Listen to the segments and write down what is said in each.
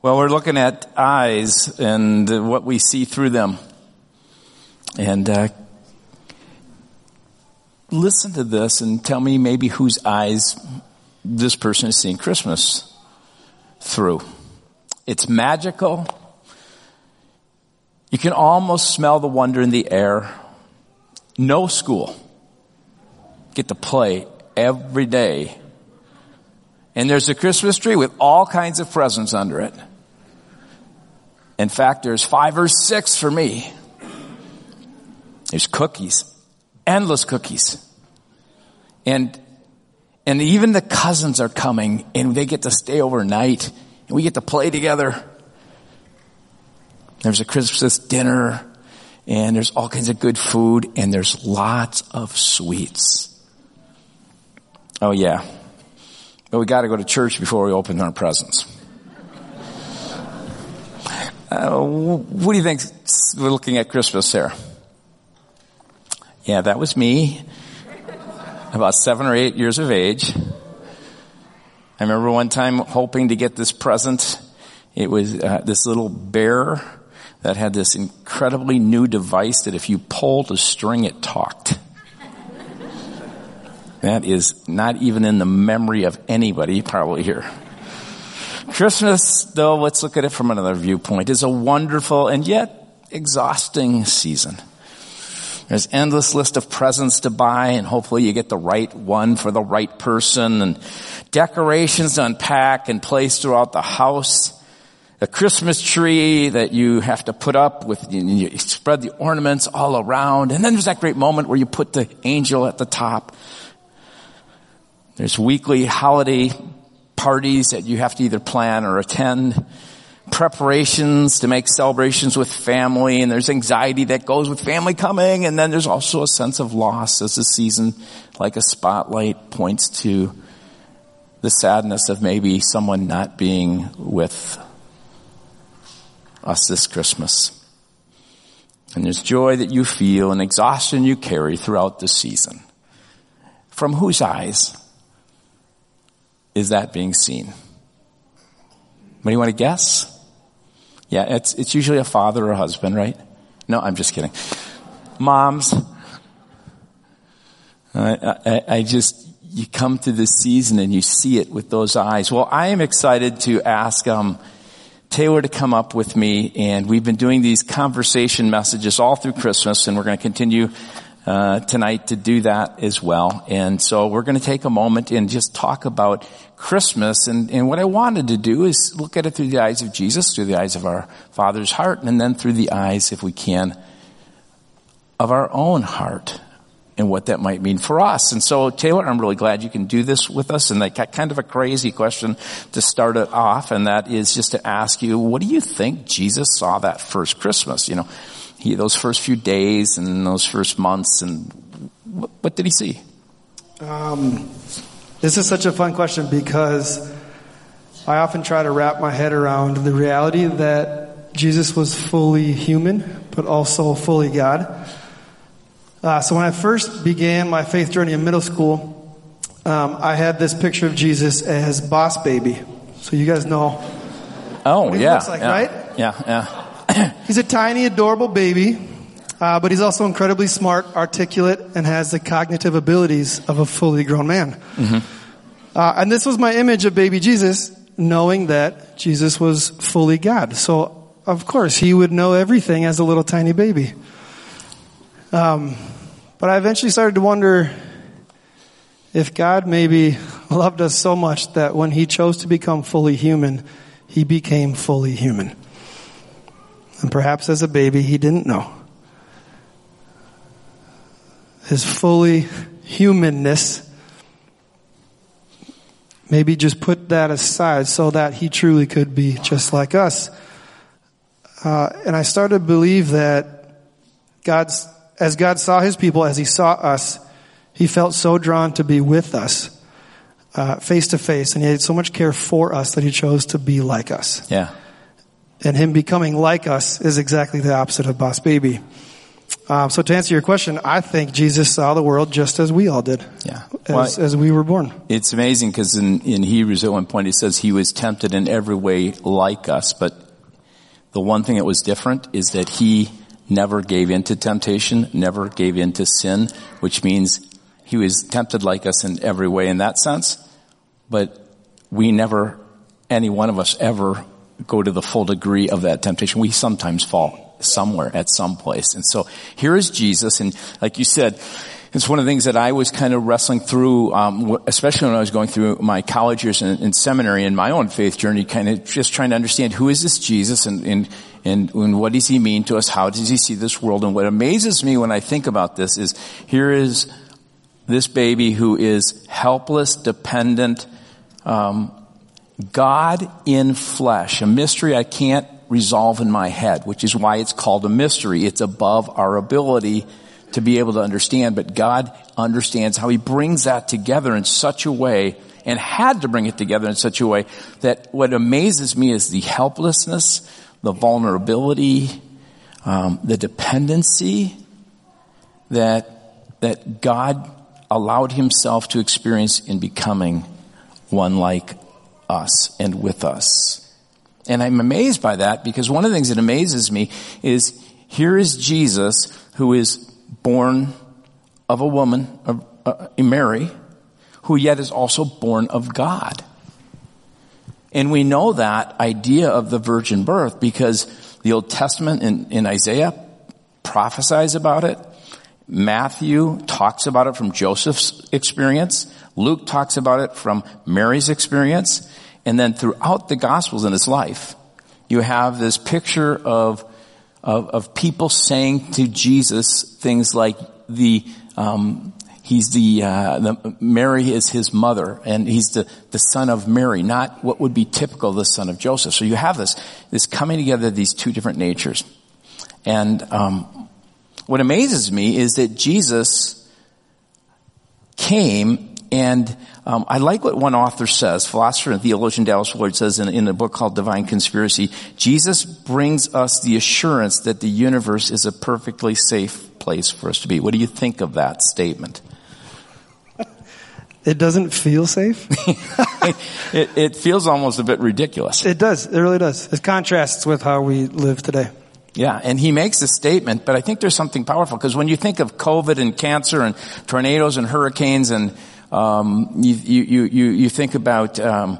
Well, we're looking at eyes and what we see through them. And uh, listen to this and tell me maybe whose eyes this person is seeing Christmas through. It's magical. You can almost smell the wonder in the air. No school. Get to play every day. And there's a Christmas tree with all kinds of presents under it. In fact, there's five or six for me. There's cookies, endless cookies. And, and even the cousins are coming and they get to stay overnight and we get to play together. There's a Christmas dinner and there's all kinds of good food and there's lots of sweets. Oh yeah. But we gotta go to church before we open our presents. Uh, what do you think we're looking at Christmas here? Yeah, that was me. About seven or eight years of age. I remember one time hoping to get this present. It was uh, this little bear that had this incredibly new device that if you pulled a string, it talked. that is not even in the memory of anybody probably here. Christmas, though, let's look at it from another viewpoint, is a wonderful and yet exhausting season. There's endless list of presents to buy and hopefully you get the right one for the right person and decorations to unpack and place throughout the house. A Christmas tree that you have to put up with, you spread the ornaments all around. And then there's that great moment where you put the angel at the top. There's weekly holiday parties that you have to either plan or attend, preparations to make celebrations with family, and there's anxiety that goes with family coming, and then there's also a sense of loss as the season, like a spotlight, points to the sadness of maybe someone not being with us this Christmas. And there's joy that you feel and exhaustion you carry throughout the season. From whose eyes? Is that being seen? You want to guess? Yeah, it's, it's usually a father or a husband, right? No, I'm just kidding. Moms, I, I, I just, you come to this season and you see it with those eyes. Well, I am excited to ask, um, Taylor to come up with me and we've been doing these conversation messages all through Christmas and we're going to continue uh, tonight to do that as well. And so we're going to take a moment and just talk about Christmas. And, and what I wanted to do is look at it through the eyes of Jesus, through the eyes of our Father's heart, and then through the eyes, if we can, of our own heart and what that might mean for us. And so, Taylor, I'm really glad you can do this with us. And I got kind of a crazy question to start it off, and that is just to ask you, what do you think Jesus saw that first Christmas? You know, he, those first few days and those first months and what, what did he see? Um, this is such a fun question because I often try to wrap my head around the reality that Jesus was fully human, but also fully God. Uh, so when I first began my faith journey in middle school, um, I had this picture of Jesus as Boss Baby. So you guys know. Oh yeah, looks like, yeah, right? Yeah, yeah. He's a tiny, adorable baby, uh, but he's also incredibly smart, articulate, and has the cognitive abilities of a fully grown man. Mm-hmm. Uh, and this was my image of baby Jesus, knowing that Jesus was fully God. So, of course, he would know everything as a little tiny baby. Um, but I eventually started to wonder if God maybe loved us so much that when he chose to become fully human, he became fully human. And perhaps as a baby, he didn't know. His fully humanness, maybe just put that aside so that he truly could be just like us. Uh, and I started to believe that God's, as God saw his people, as he saw us, he felt so drawn to be with us, uh, face to face, and he had so much care for us that he chose to be like us. Yeah. And him becoming like us is exactly the opposite of Boss Baby. Um, so to answer your question, I think Jesus saw the world just as we all did. Yeah. As, Well, as we were born. It's amazing because in, in Hebrews at one point it says he was tempted in every way like us, but the one thing that was different is that he never gave in to temptation, never gave in to sin, which means he was tempted like us in every way in that sense, but we never, any one of us ever go to the full degree of that temptation. We sometimes fall somewhere at some place. And so here is Jesus, and like you said, it's one of the things that I was kind of wrestling through, um, especially when I was going through my college years and, in seminary and my own faith journey, kind of just trying to understand who is this Jesus and, and, and, and what does he mean to us? How does he see this world? And what amazes me when I think about this is here is this baby who is helpless, dependent, um, God in flesh, a mystery I can't resolve in my head, which is why it's called a mystery. It's above our ability to be able to understand, but God understands how He brings that together in such a way and had to bring it together in such a way that what amazes me is the helplessness, the vulnerability, um, the dependency that, that God allowed Himself to experience in becoming one like us and with us. And I'm amazed by that because one of the things that amazes me is here is Jesus who is born of a woman, of uh, Mary, who yet is also born of God. And we know that idea of the virgin birth because the Old Testament in, in Isaiah prophesies about it. Matthew talks about it from Joseph's experience. Luke talks about it from Mary's experience. And then throughout the Gospels in his life, you have this picture of, of, of people saying to Jesus things like the, um, he's the, uh, the, Mary is his mother and he's the, the son of Mary, not what would be typical of the son of Joseph. So you have this, this coming together, of these two different natures. And, um, what amazes me is that Jesus came and um, I like what one author says, philosopher and theologian Dallas Willard says in, in a book called Divine Conspiracy, Jesus brings us the assurance that the universe is a perfectly safe place for us to be. What do you think of that statement? It doesn't feel safe. it, it feels almost a bit ridiculous. it does. It really does. It contrasts with how we live today. Yeah, and he makes a statement, but I think there's something powerful because when you think of COVID and cancer and tornadoes and hurricanes and um, you, you, you, you think about um,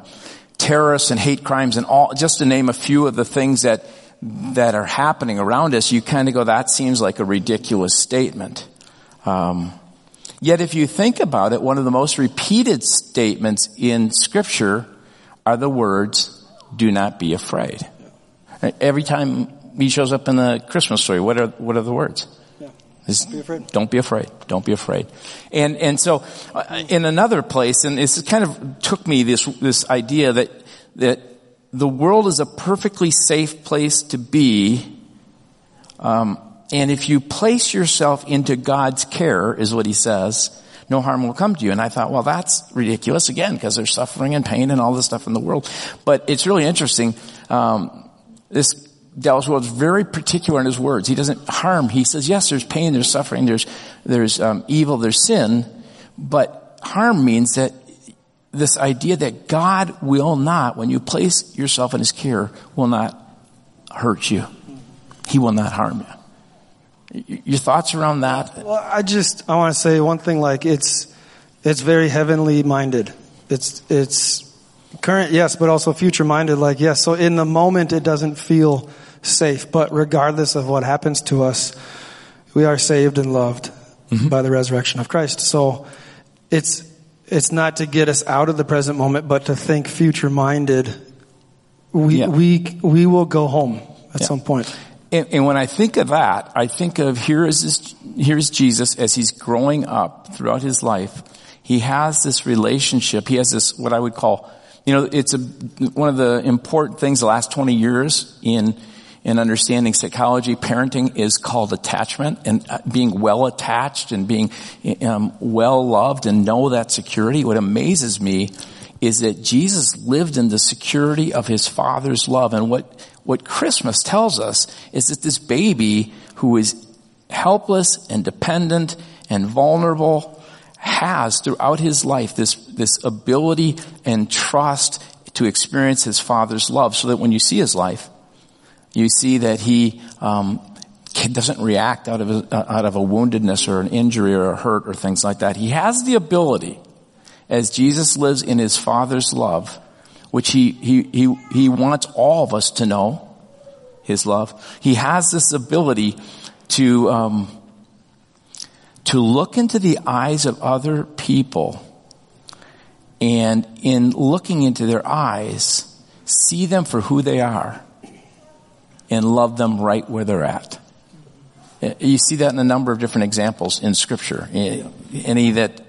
terrorists and hate crimes and all, just to name a few of the things that that are happening around us, you kind of go, that seems like a ridiculous statement. Um, yet if you think about it, one of the most repeated statements in scripture are the words, do not be afraid. Every time he shows up in the Christmas story, what are, what are the words? Is, be afraid. Don't be afraid. Don't be afraid. And and so, uh, in another place, and this kind of took me this this idea that that the world is a perfectly safe place to be. Um, and if you place yourself into God's care, is what he says, no harm will come to you. And I thought, well, that's ridiculous again, because there's suffering and pain and all this stuff in the world. But it's really interesting. Um, this Dallas is very particular in his words. He doesn't harm. He says, yes, there's pain, there's suffering, there's, there's um, evil, there's sin, but harm means that this idea that God will not, when you place yourself in his care, will not hurt you. He will not harm you. Your thoughts around that? Well, I just, I want to say one thing like it's, it's very heavenly minded. It's, it's current, yes, but also future minded. Like, yes. So in the moment, it doesn't feel safe, but regardless of what happens to us, we are saved and loved mm-hmm. by the resurrection of Christ. So it's, it's not to get us out of the present moment, but to think future minded. We, yeah. we, we will go home at yeah. some point. And, and, when I think of that, I think of here is this, here's Jesus as he's growing up throughout his life. He has this relationship. He has this, what I would call, you know, it's a, one of the important things the last 20 years in in understanding psychology, parenting is called attachment and uh, being well attached and being um, well loved and know that security. What amazes me is that Jesus lived in the security of his father's love. And what, what Christmas tells us is that this baby who is helpless and dependent and vulnerable has throughout his life this, this ability and trust to experience his father's love so that when you see his life, you see that he um, doesn't react out of a, out of a woundedness or an injury or a hurt or things like that. He has the ability, as Jesus lives in his Father's love, which he he he he wants all of us to know, his love. He has this ability to um, to look into the eyes of other people, and in looking into their eyes, see them for who they are, and love them right where they're at. You see that in a number of different examples in Scripture. Any that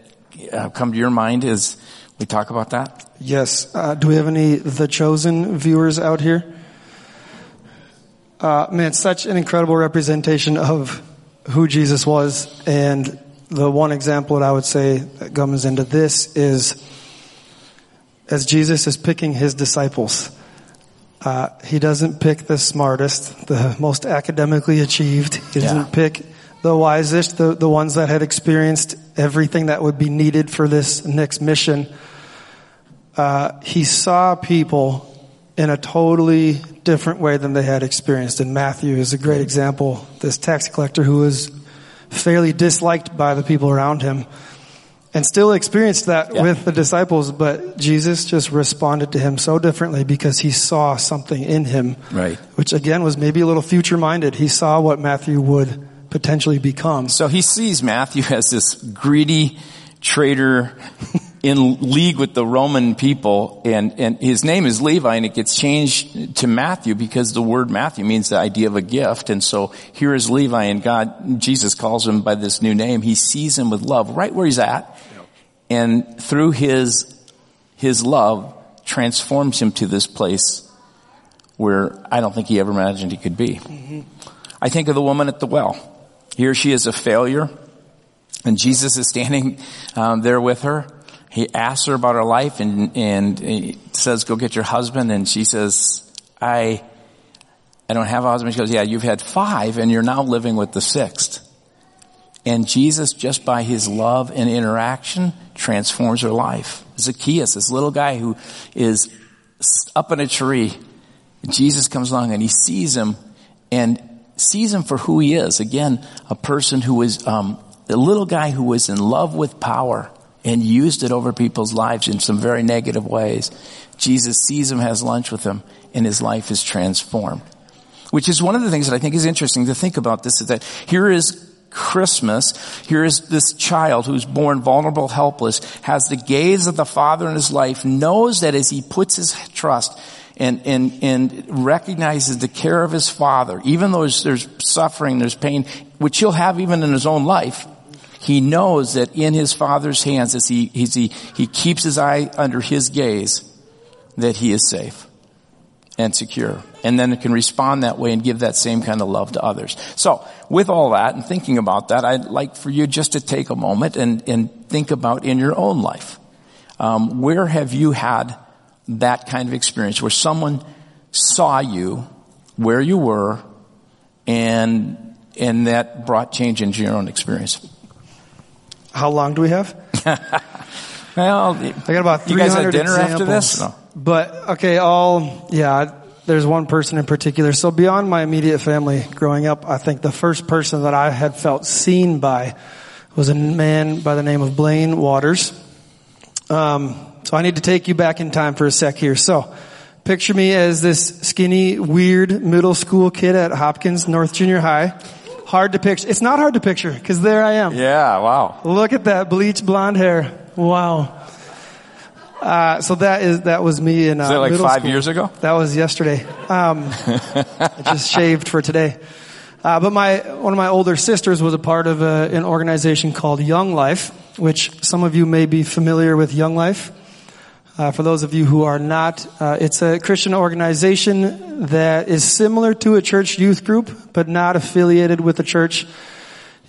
uh, come to your mind as we talk about that? Yes. Uh, do we have any The Chosen viewers out here? Uh, man, such an incredible representation of who Jesus was. And the one example that I would say that comes into this is as Jesus is picking his disciples. Uh, he doesn't pick the smartest, the most academically achieved. He doesn't Yeah. pick the wisest, the, the ones that had experienced everything that would be needed for this next mission. Uh, he saw people in a totally different way than they had experienced. And Matthew is a great example. This tax collector who was fairly disliked by the people around him and still experienced that Yeah. with the disciples, but Jesus just responded to him so differently because he saw something in him. Right. Which again was maybe a little future minded. He saw what Matthew would potentially become. So he sees Matthew as this greedy traitor in league with the Roman people and, and his name is Levi and it gets changed to Matthew because the word Matthew means the idea of a gift. And so here is Levi and God, Jesus calls him by this new name. He sees him with love right where he's at and through his, his love transforms him to this place where I don't think he ever imagined he could be. Mm-hmm. I think of the woman at the well. Here she is a failure, and Jesus is standing um, there with her. He asks her about her life, and and he says, "Go get your husband." And she says, "I, I don't have a husband." She goes, "Yeah, you've had five, and you're now living with the sixth. And Jesus, just by his love and interaction, transforms her life. Zacchaeus, this little guy who is up in a tree, Jesus comes along and he sees him and sees him for who he is. Again, a person who is um, a little guy who was in love with power and used it over people's lives in some very negative ways. Jesus sees him, has lunch with him, and his life is transformed. Which is one of the things that I think is interesting to think about this is that here is Christmas. Here is this child who's born vulnerable, helpless, has the gaze of the father in his life, knows that as he puts his trust and, and, and recognizes the care of his father, even though there's, there's suffering, there's pain, which he'll have even in his own life, he knows that in his father's hands, as he, as he, he keeps his eye under his gaze, that he is safe and secure. And then it can respond that way and give that same kind of love to others. So with all that and thinking about that, I'd like for you just to take a moment and, and think about in your own life. Um, where have you had that kind of experience where someone saw you where you were and, and that brought change into your own experience? How long do we have? Well, I got about 300 you 300 guys had dinner examples. after this? No. But okay, all yeah. There's one person in particular. So beyond my immediate family growing up, I think the first person that I had felt seen by was a man by the name of Blaine Waters. Um, so I need to take you back in time for a sec here. So picture me as this skinny, weird middle school kid at Hopkins North Junior High. Hard to picture. It's not hard to picture because there I am. Yeah, wow. Look at that bleach blonde hair. Wow. Uh, so that is that was me in uh, Is that like five school. years ago? That was yesterday. Um, I just shaved for today. Uh, but my one of my older sisters was a part of a, an organization called Young Life, which some of you may be familiar with. Young Life. Uh, for those of you who are not, uh, it's a Christian organization that is similar to a church youth group, but not affiliated with the church.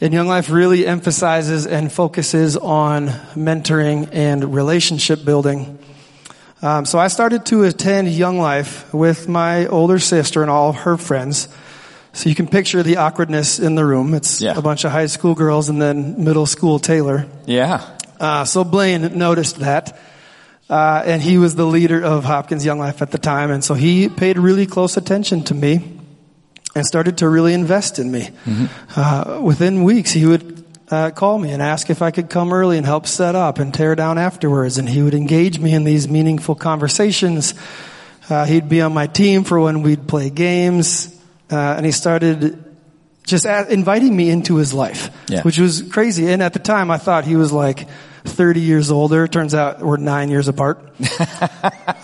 And Young Life really emphasizes and focuses on mentoring and relationship building. Um, so I started to attend Young Life with my older sister and all of her friends. So you can picture the awkwardness in the room. It's Yeah. a bunch of high school girls and then middle school Taylor. Yeah. Uh, so Blaine noticed that. Uh, and he was the leader of Hopkins Young Life at the time. And so he paid really close attention to me and started to really invest in me. Uh, within weeks, he would uh, call me and ask if I could come early and help set up and tear down afterwards. And he would engage me in these meaningful conversations. Uh, he'd be on my team for when we'd play games. Uh, and he started just a inviting me into his life, Yeah. which was crazy. And at the time, I thought he was like 30 years older. Turns out we're nine years apart.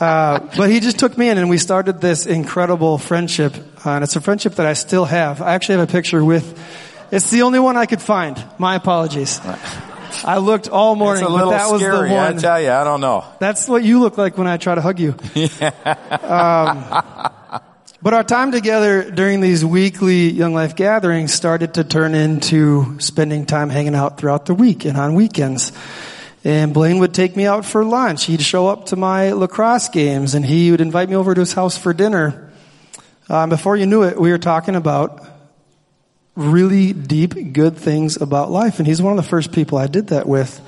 uh, but he just took me in, and we started this incredible friendship. Uh, and it's a friendship that I still have. I actually have a picture with. It's the only one I could find. My apologies. I looked all morning, It's a but that was scary, the I one. tell you. I don't know. That's what you look like when I try to hug you. Um, but our time together during these weekly Young Life gatherings started to turn into spending time hanging out throughout the week and on weekends. And Blaine would take me out for lunch. He'd show up to my lacrosse games and he would invite me over to his house for dinner. Um, before you knew it, we were talking about really deep, good things about life. And he's one of the first people I did that with.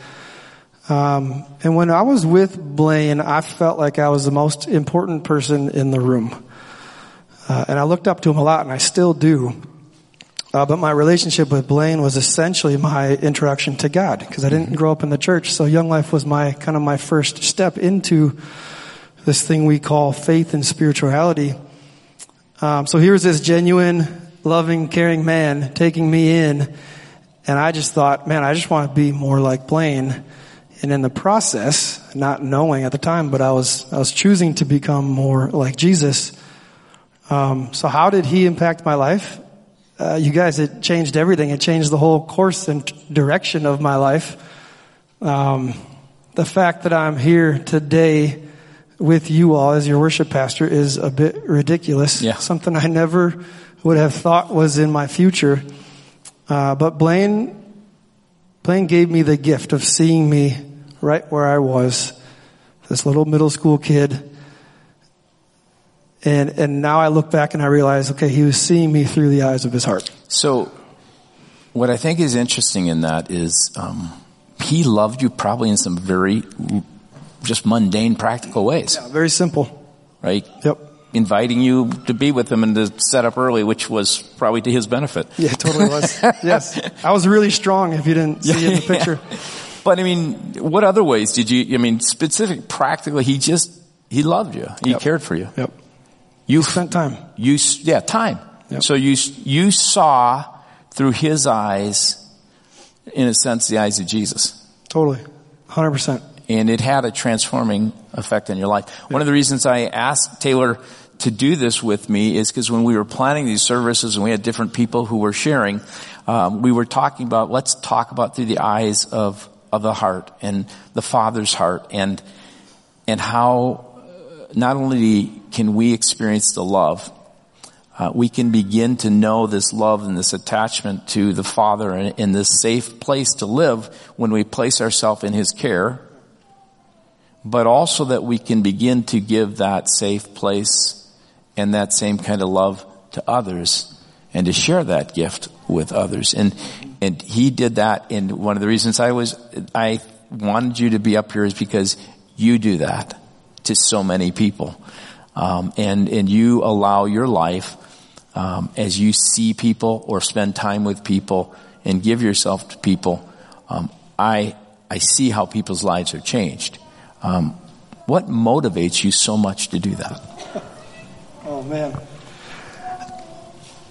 Um, and when I was with Blaine, I felt like I was the most important person in the room. Uh, and I looked up to him a lot, and I still do. Uh, but my relationship with Blaine was essentially my introduction to God, because I didn't grow up in the church. So Young Life was my kind of my first step into this thing we call faith and spirituality. Um, so here was this genuine, loving, caring man taking me in, and I just thought, man, I just want to be more like Blaine. And in the process, not knowing at the time, but I was I was choosing to become more like Jesus. Um, so how did he impact my life? Uh, you guys, it changed everything. It changed the whole course and direction of my life. Um, the fact that I'm here today with you all as your worship pastor is a bit ridiculous. Yeah. Something I never would have thought was in my future. Uh, but Blaine, Blaine gave me the gift of seeing me right where I was, this little middle school kid. And, and now I look back and I realize, okay, he was seeing me through the eyes of his heart. So, what I think is interesting in that is um, he loved you probably in some very just mundane, practical ways, Yeah, Very simple. right? Yep. Inviting you to be with him and to set up early, which was probably to his benefit. Yeah, it totally was. yes. I was really strong if you didn't see it in the picture. But I mean, what other ways did you? I mean, specific, practically, he just he loved you. He Yep. cared for you. Yep. You Spent time. You yeah, time. Yep. So you you saw through his eyes, in a sense, the eyes of Jesus. Totally. 100%. and it had a transforming effect on your life. One of the reasons I asked Taylor to do this with me is because when we were planning these services and we had different people who were sharing, um, we were talking about let's talk about through the eyes of of the heart and the Father's heart and and how not only can we experience the love, uh, we can begin to know this love and this attachment to the Father and in this safe place to live when we place ourselves in His care, but also that we can begin to give that safe place and that same kind of love to others and to share that gift with others. And, and He did that. And one of the reasons I was, I wanted you to be up here is because you do that to so many people. Um, and, and you allow your life um, as you see people or spend time with people and give yourself to people, um, I I see how people's lives are changed. Um, what motivates you so much to do that? Oh man.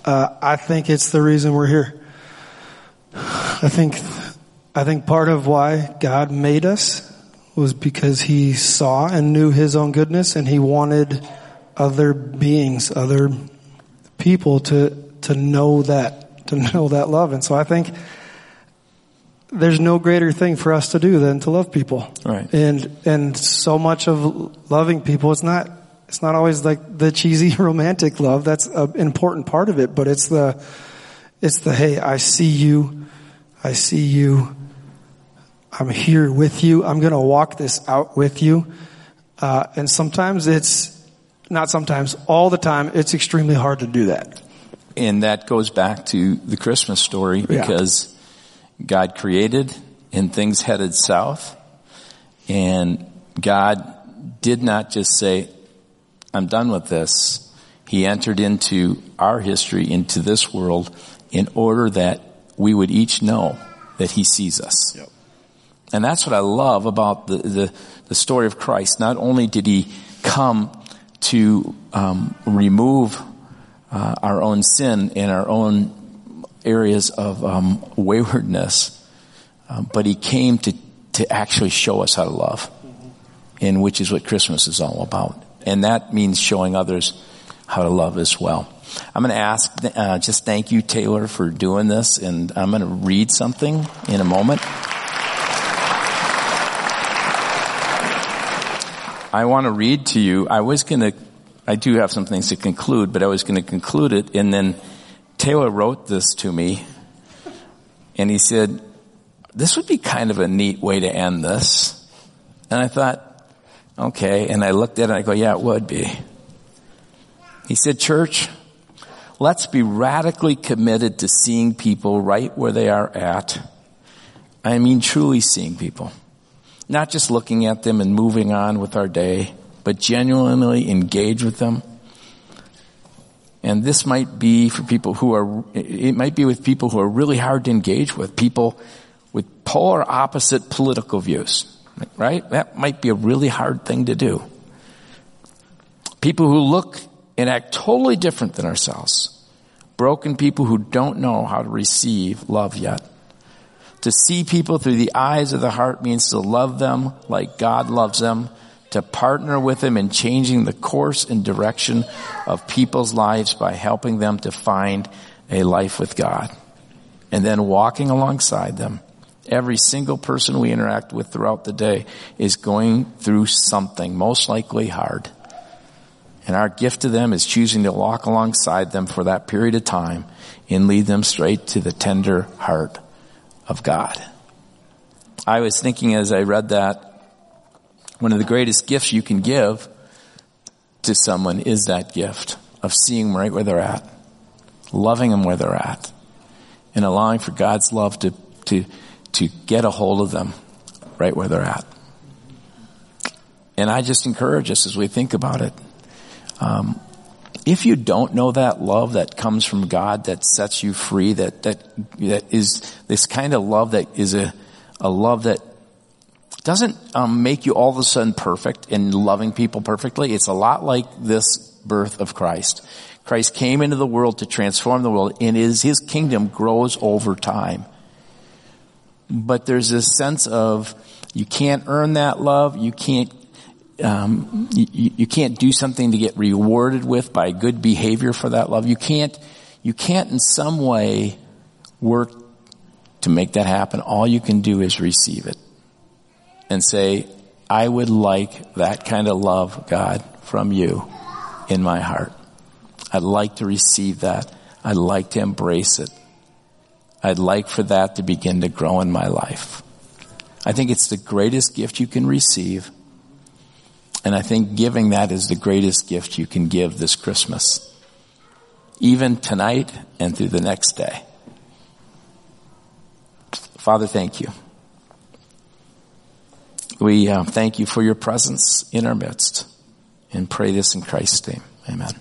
Uh, I think it's the reason we're here. I think, I think part of why God made us was because He saw and knew His own goodness, and He wanted other beings, other people to to know that, to know that love. And so I think there's no greater thing for us to do than to love people. Right. And and so much of loving people, it's not it's not always like the cheesy romantic love. That's an important part of it, but it's the it's the hey, I see you, I see you, I'm here with you. I'm going to walk this out with you. Uh, and sometimes it's not sometimes, all the time. It's extremely hard to do that. And that goes back to the Christmas story because God created and things headed south. And God did not just say, I'm done with this. He entered into our history, into this world, in order that we would each know that He sees us. Yep. And that's what I love about the, the, the, story of Christ. Not only did He come to um, remove uh, our own sin and our own areas of um, waywardness, uh, but He came to, to actually show us how to love, and which is what Christmas is all about. And that means showing others how to love as well. I'm going to ask, uh, just thank you, Taylor, for doing this, and I'm going to read something in a moment. I want to read to you. I was going to, I do have some things to conclude, but I was going to conclude it, and then Taylor wrote this to me, and he said, this would be kind of a neat way to end this. And I thought, okay, and I looked at it and I go, yeah, it would be. He said, church, let's be radically committed to seeing people right where they are at. I mean truly seeing people. Not just looking at them and moving on with our day, but genuinely engage with them. And this might be for people who are, it might be with people who are really hard to engage with, people with polar opposite political views, right? That might be a really hard thing to do. People who look and act totally different than ourselves. Broken people who don't know how to receive love yet. To see people through the eyes of the heart means to love them like God loves them, to partner with them in changing the course and direction of people's lives by helping them to find a life with God. And then walking alongside them. Every single person we interact with throughout the day is going through something, most likely hard. And our gift to them is choosing to walk alongside them for that period of time and lead them straight to the tender heart of God. I was thinking as I read that, one of the greatest gifts you can give to someone is that gift of seeing them right where they're at, loving them where they're at, and allowing for God's love to, to, to get a hold of them right where they're at. And I just encourage us as we think about it um, if you don't know that love that comes from God that sets you free, that that that is this kind of love that is a a love that doesn't um, make you all of a sudden perfect in loving people perfectly. It's a lot like this birth of Christ. Christ came into the world to transform the world, and his his kingdom grows over time. But there's this sense of you can't earn that love, you can't um, you, you can't do something to get rewarded with by good behavior for that love. You can't, you can't in some way work to make that happen. All you can do is receive it and say, I would like that kind of love, God, from you in my heart. I'd like to receive that. I'd like to embrace it. I'd like for that to begin to grow in my life. I think it's the greatest gift you can receive and I think giving that is the greatest gift you can give this Christmas. Even tonight and through the next day. Father, thank you. We uh, thank you for your presence in our midst and pray this in Christ's name. Amen.